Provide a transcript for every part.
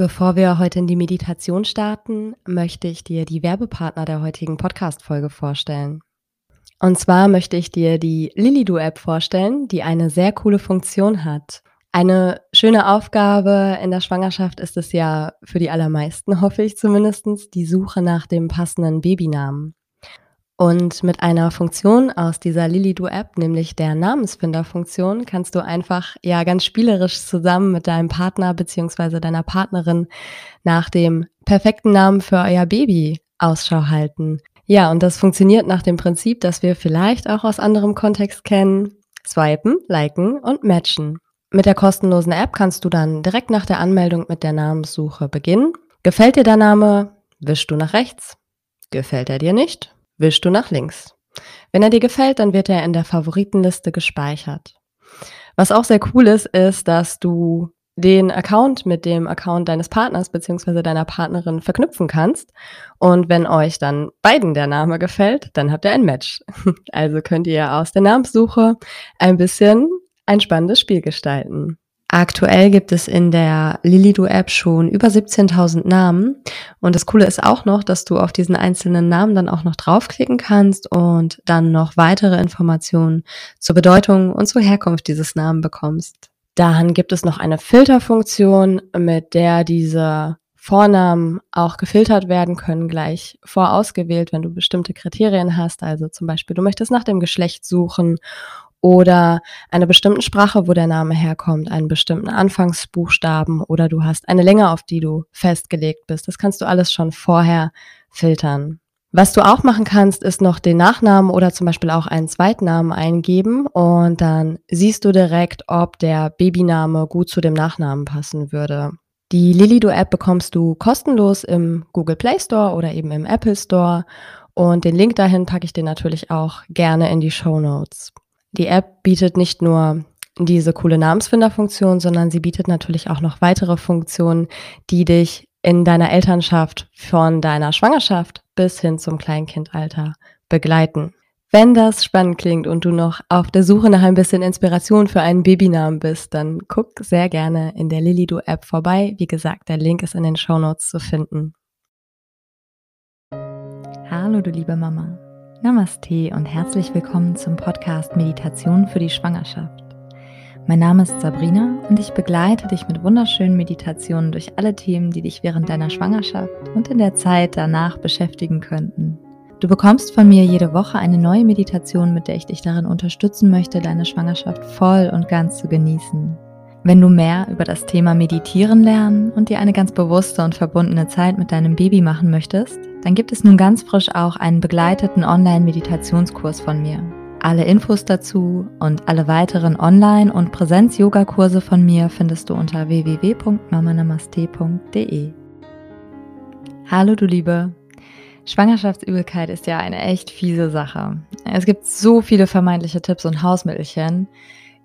Bevor wir heute in die Meditation starten, möchte ich dir die Werbepartner der heutigen Podcast-Folge vorstellen. Und zwar möchte ich dir die Lilido-App vorstellen, die eine sehr coole Funktion hat. Eine schöne Aufgabe in der Schwangerschaft ist es ja für die allermeisten, hoffe ich zumindest, die Suche nach dem passenden Babynamen. Und mit einer Funktion aus dieser Lilido-App, nämlich der Namensfinder-Funktion, kannst du einfach ja ganz spielerisch zusammen mit deinem Partner beziehungsweise deiner Partnerin nach dem perfekten Namen für euer Baby Ausschau halten. Ja, und das funktioniert nach dem Prinzip, das wir vielleicht auch aus anderem Kontext kennen. Swipen, liken und matchen. Mit der kostenlosen App kannst du dann direkt nach der Anmeldung mit der Namenssuche beginnen. Gefällt dir der Name? Wischst du nach rechts. Gefällt er dir nicht? Wischst du nach links. Wenn er dir gefällt, dann wird er in der Favoritenliste gespeichert. Was auch sehr cool ist, ist, dass du den Account mit dem Account deines Partners bzw. deiner Partnerin verknüpfen kannst. Und wenn euch dann beiden der Name gefällt, dann habt ihr ein Match. Also könnt ihr aus der Namenssuche ein bisschen ein spannendes Spiel gestalten. Aktuell gibt es in der Lilido-App schon über 17.000 Namen. Und das Coole ist auch noch, dass du auf diesen einzelnen Namen dann auch noch draufklicken kannst und dann noch weitere Informationen zur Bedeutung und zur Herkunft dieses Namen bekommst. Dann gibt es noch eine Filterfunktion, mit der diese Vornamen auch gefiltert werden können, gleich vorausgewählt, wenn du bestimmte Kriterien hast. Also zum Beispiel, du möchtest nach dem Geschlecht suchen oder einer bestimmten Sprache, wo der Name herkommt, einen bestimmten Anfangsbuchstaben oder du hast eine Länge, auf die du festgelegt bist. Das kannst du alles schon vorher filtern. Was du auch machen kannst, ist noch den Nachnamen oder zum Beispiel auch einen Zweitnamen eingeben und dann siehst du direkt, ob der Babyname gut zu dem Nachnamen passen würde. Die Lilido-App bekommst du kostenlos im Google Play Store oder eben im Apple Store und den Link dahin packe ich dir natürlich auch gerne in die Show Notes. Die App bietet nicht nur diese coole Namensfinderfunktion, sondern sie bietet natürlich auch noch weitere Funktionen, die dich in deiner Elternschaft von deiner Schwangerschaft bis hin zum Kleinkindalter begleiten. Wenn das spannend klingt und du noch auf der Suche nach ein bisschen Inspiration für einen Babynamen bist, dann guck sehr gerne in der Lilido App vorbei. Wie gesagt, der Link ist in den Show Notes zu finden. Hallo, du liebe Mama. Namaste und herzlich willkommen zum Podcast Meditation für die Schwangerschaft. Mein Name ist Sabrina und ich begleite dich mit wunderschönen Meditationen durch alle Themen, die dich während deiner Schwangerschaft und in der Zeit danach beschäftigen könnten. Du bekommst von mir jede Woche eine neue Meditation, mit der ich dich darin unterstützen möchte, deine Schwangerschaft voll und ganz zu genießen. Wenn du mehr über das Thema Meditieren lernen und dir eine ganz bewusste und verbundene Zeit mit deinem Baby machen möchtest, dann gibt es nun ganz frisch auch einen begleiteten Online-Meditationskurs von mir. Alle Infos dazu und alle weiteren Online- und Präsenz-Yoga-Kurse von mir findest du unter www.mamanamaste.de. Hallo du Liebe! Schwangerschaftsübelkeit ist ja eine echt fiese Sache. Es gibt so viele vermeintliche Tipps und Hausmittelchen.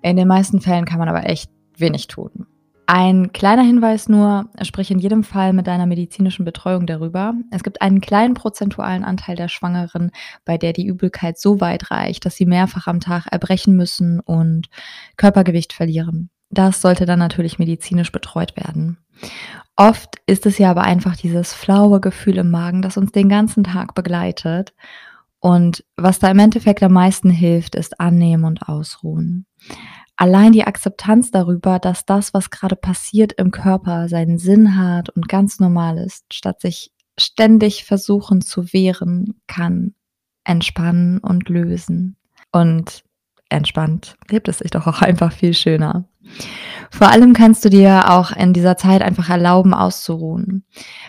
In den meisten Fällen kann man aber echt wenig tun. Ein kleiner Hinweis nur, sprich in jedem Fall mit deiner medizinischen Betreuung darüber. Es gibt einen kleinen prozentualen Anteil der Schwangeren, bei der die Übelkeit so weit reicht, dass sie mehrfach am Tag erbrechen müssen und Körpergewicht verlieren. Das sollte dann natürlich medizinisch betreut werden. Oft ist es ja aber einfach dieses flaue Gefühl im Magen, das uns den ganzen Tag begleitet. Und was da im Endeffekt am meisten hilft, ist annehmen und ausruhen allein die Akzeptanz darüber, dass das, was gerade passiert im Körper, seinen Sinn hat und ganz normal ist, statt sich ständig versuchen zu wehren, kann entspannen und lösen. Und entspannt lebt es sich doch auch einfach viel schöner. Vor allem kannst du dir auch in dieser Zeit einfach erlauben, auszuruhen.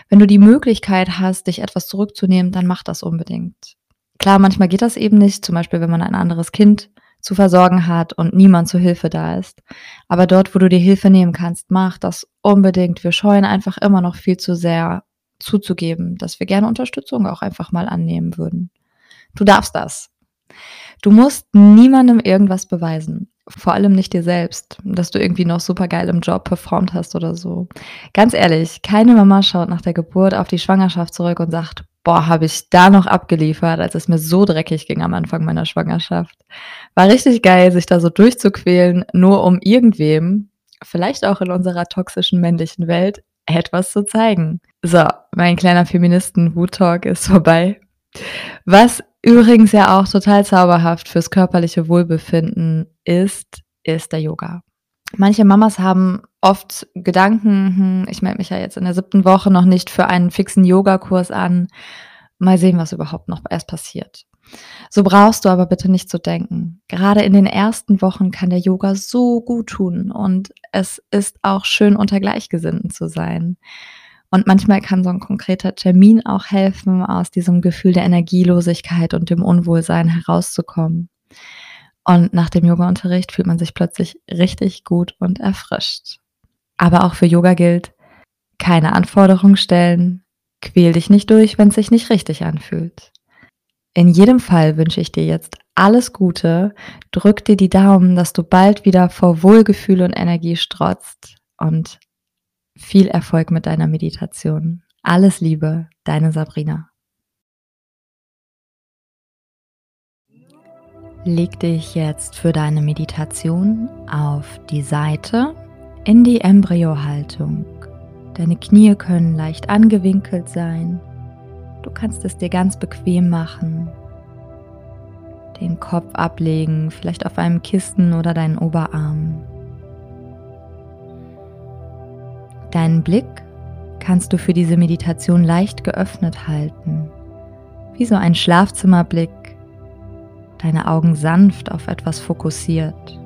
Wenn du die Möglichkeit hast, dich etwas zurückzunehmen, dann mach das unbedingt. Klar, manchmal geht das eben nicht, zum Beispiel wenn man ein anderes Kind zu versorgen hat und niemand zur Hilfe da ist. Aber dort, wo du dir Hilfe nehmen kannst, mach das unbedingt. Wir scheuen einfach immer noch viel zu sehr zuzugeben, dass wir gerne Unterstützung auch einfach mal annehmen würden. Du darfst das. Du musst niemandem irgendwas beweisen. Vor allem nicht dir selbst, dass du irgendwie noch super geil im Job performt hast oder so. Ganz ehrlich, keine Mama schaut nach der Geburt auf die Schwangerschaft zurück und sagt, boah, habe ich da noch abgeliefert, als es mir so dreckig ging am Anfang meiner Schwangerschaft. War richtig geil, sich da so durchzuquälen, nur um irgendwem, vielleicht auch in unserer toxischen männlichen Welt, etwas zu zeigen. So, mein kleiner Feministen-Wut-Talk ist vorbei. Was übrigens ja auch total zauberhaft fürs körperliche Wohlbefinden ist, ist der Yoga. Manche Mamas haben oft Gedanken, hm, ich melde mich ja jetzt in der siebten Woche noch nicht für einen fixen Yogakurs an. Mal sehen, was überhaupt noch erst passiert. So brauchst du aber bitte nicht zu denken. Gerade in den ersten Wochen kann der Yoga so gut tun und es ist auch schön unter Gleichgesinnten zu sein. Und manchmal kann so ein konkreter Termin auch helfen, aus diesem Gefühl der Energielosigkeit und dem Unwohlsein herauszukommen. Und nach dem Yoga-Unterricht fühlt man sich plötzlich richtig gut und erfrischt. Aber auch für Yoga gilt, keine Anforderungen stellen, quäl dich nicht durch, wenn es sich nicht richtig anfühlt. In jedem Fall wünsche ich dir jetzt alles Gute, drück dir die Daumen, dass du bald wieder vor Wohlgefühl und Energie strotzt und viel Erfolg mit deiner Meditation. Alles Liebe, deine Sabrina. Leg dich jetzt für deine Meditation auf die Seite in die Embryohaltung. Deine Knie können leicht angewinkelt sein Du kannst es dir ganz bequem machen. Den Kopf ablegen, vielleicht auf einem Kissen oder deinen Oberarm. Deinen Blick kannst du für diese Meditation leicht geöffnet halten, wie so ein Schlafzimmerblick, deine Augen sanft auf etwas fokussiert.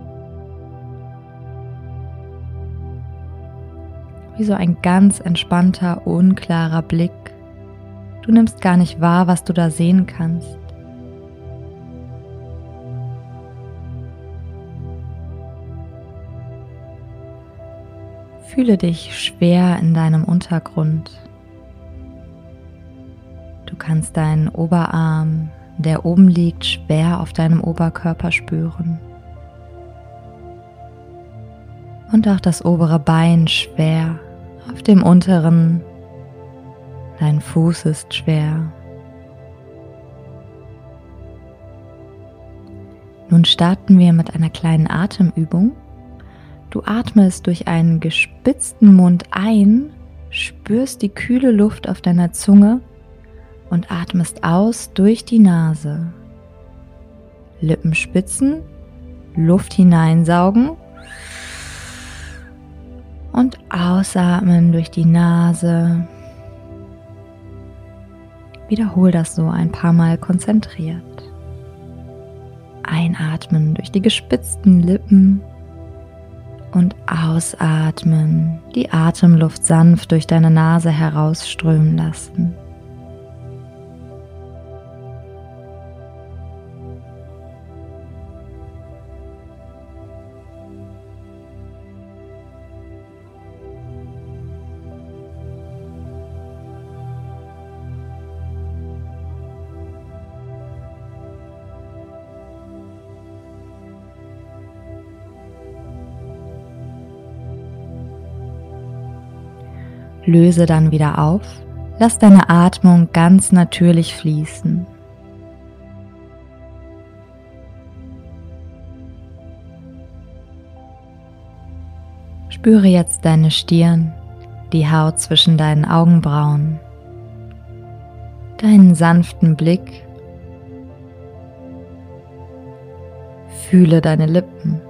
Wie so ein ganz entspannter, unklarer Blick Du nimmst gar nicht wahr, was du da sehen kannst. Fühle dich schwer in deinem Untergrund. Du kannst deinen Oberarm, der oben liegt, schwer auf deinem Oberkörper spüren. Und auch das obere Bein schwer auf dem unteren Dein Fuß ist schwer. Nun starten wir mit einer kleinen Atemübung. Du atmest durch einen gespitzten Mund ein, spürst die kühle Luft auf deiner Zunge und atmest aus durch die Nase. Lippen spitzen, Luft hineinsaugen ausatmen durch die Nase. Wiederhol das so ein paar Mal konzentriert. Einatmen durch die gespitzten Lippen und ausatmen, die Atemluft sanft durch deine Nase herausströmen lassen. Löse dann wieder auf. Lass deine Atmung ganz natürlich fließen. Spüre jetzt deine Stirn, die Haut zwischen deinen Augenbrauen, deinen sanften Blick. Fühle deine Lippen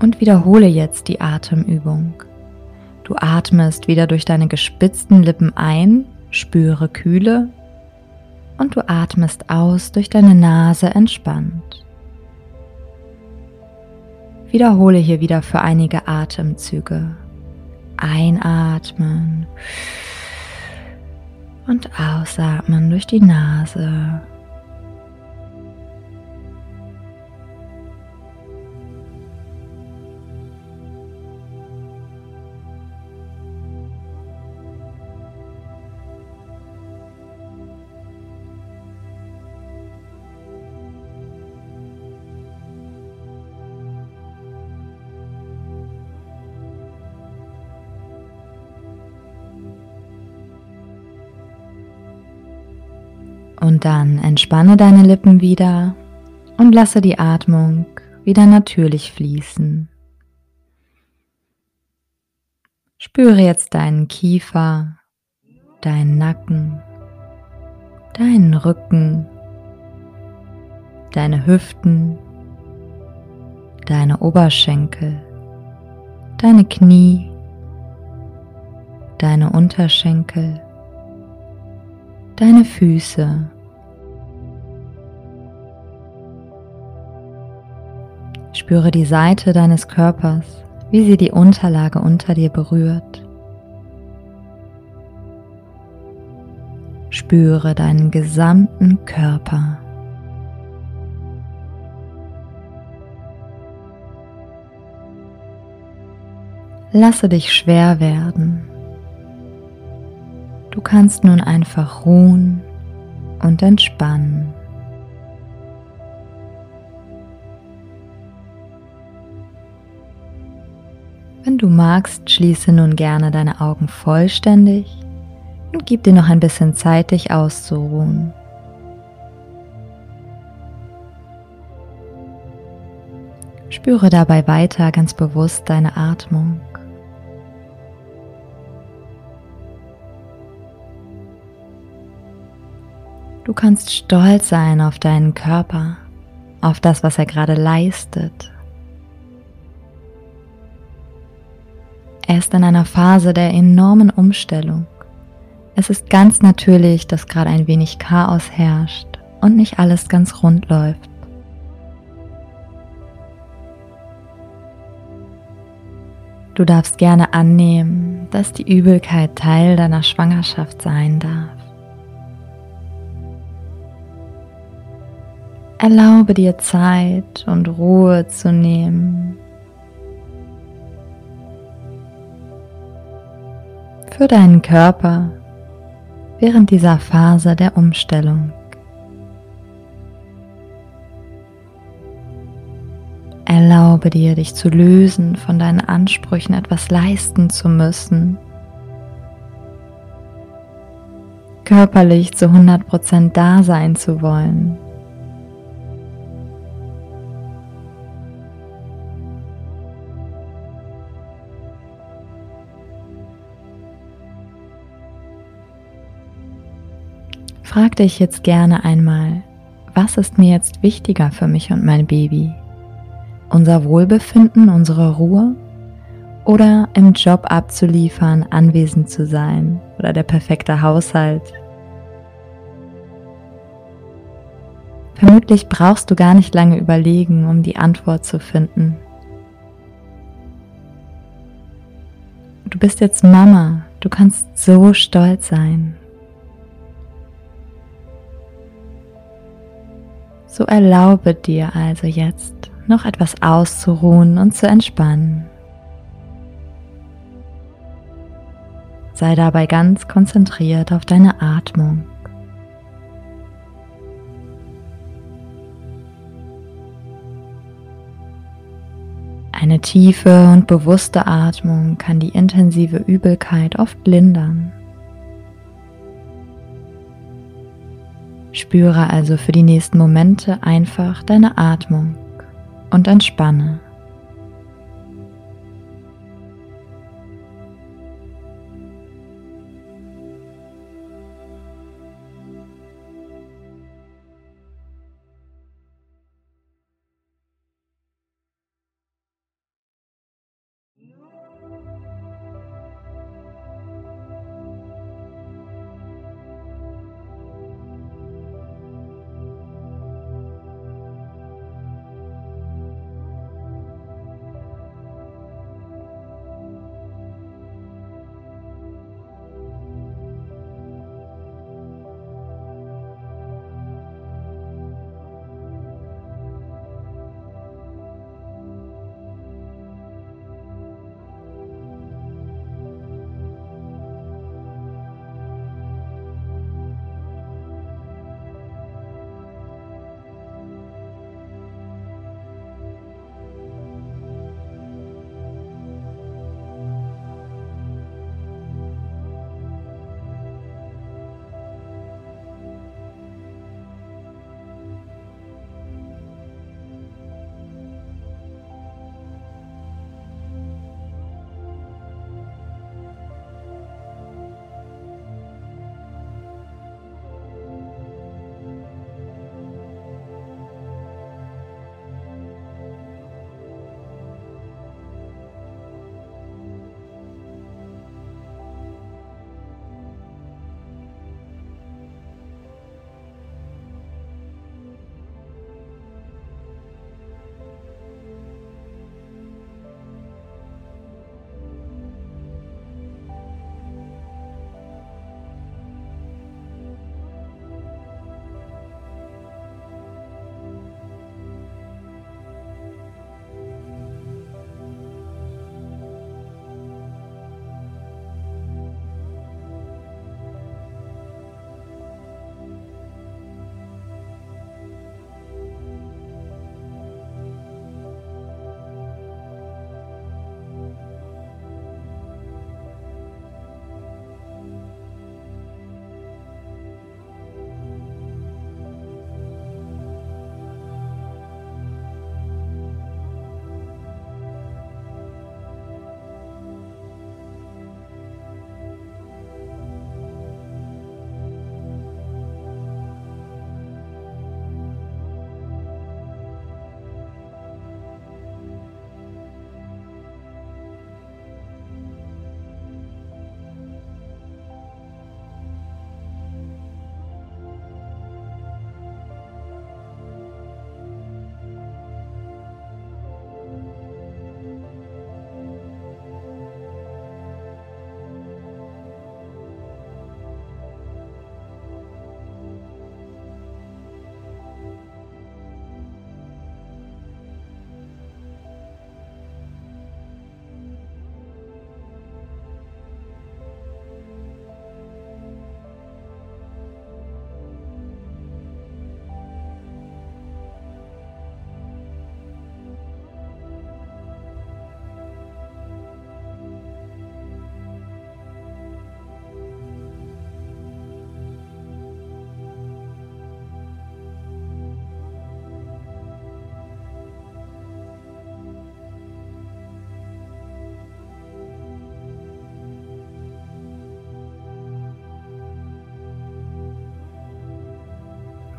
und wiederhole jetzt die Atemübung. Du atmest wieder durch deine gespitzten Lippen ein, spüre Kühle und du atmest aus durch deine Nase entspannt. Wiederhole hier wieder für einige Atemzüge. Einatmen und ausatmen durch die Nase. Und dann entspanne deine Lippen wieder und lasse die Atmung wieder natürlich fließen. Spüre jetzt deinen Kiefer, deinen Nacken, deinen Rücken, deine Hüften, deine Oberschenkel, deine Knie, deine Unterschenkel, deine Füße. Spüre die Seite deines Körpers, wie sie die Unterlage unter dir berührt. Spüre deinen gesamten Körper. Lasse dich schwer werden. Du kannst nun einfach ruhen und entspannen. Wenn du magst, schließe nun gerne deine Augen vollständig und gib dir noch ein bisschen Zeit, dich auszuruhen. Spüre dabei weiter ganz bewusst deine Atmung. Du kannst stolz sein auf deinen Körper, auf das, was er gerade leistet. Ist in einer Phase der enormen Umstellung. Es ist ganz natürlich, dass gerade ein wenig Chaos herrscht und nicht alles ganz rund läuft. Du darfst gerne annehmen, dass die Übelkeit Teil deiner Schwangerschaft sein darf. Erlaube dir Zeit und Ruhe zu nehmen. Für deinen Körper während dieser Phase der Umstellung. Erlaube dir, dich zu lösen von deinen Ansprüchen, etwas leisten zu müssen. Körperlich zu 100% da sein zu wollen. Frag dich jetzt gerne einmal, was ist mir jetzt wichtiger für mich und mein Baby? Unser Wohlbefinden, unsere Ruhe oder im Job abzuliefern, anwesend zu sein oder der perfekte Haushalt? Vermutlich brauchst du gar nicht lange überlegen, um die Antwort zu finden. Du bist jetzt Mama, du kannst so stolz sein. So erlaube dir also jetzt noch etwas auszuruhen und zu entspannen. Sei dabei ganz konzentriert auf deine Atmung. Eine tiefe und bewusste Atmung kann die intensive Übelkeit oft lindern. Spüre also für die nächsten Momente einfach deine Atmung und entspanne.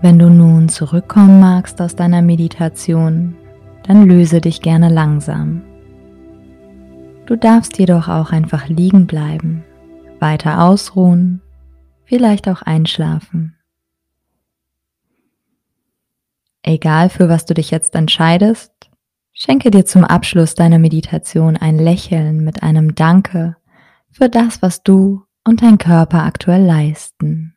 Wenn du nun zurückkommen magst aus deiner Meditation, dann löse dich gerne langsam. Du darfst jedoch auch einfach liegen bleiben, weiter ausruhen, vielleicht auch einschlafen. Egal für was du dich jetzt entscheidest, schenke dir zum Abschluss deiner Meditation ein Lächeln mit einem Danke für das, was du und dein Körper aktuell leisten.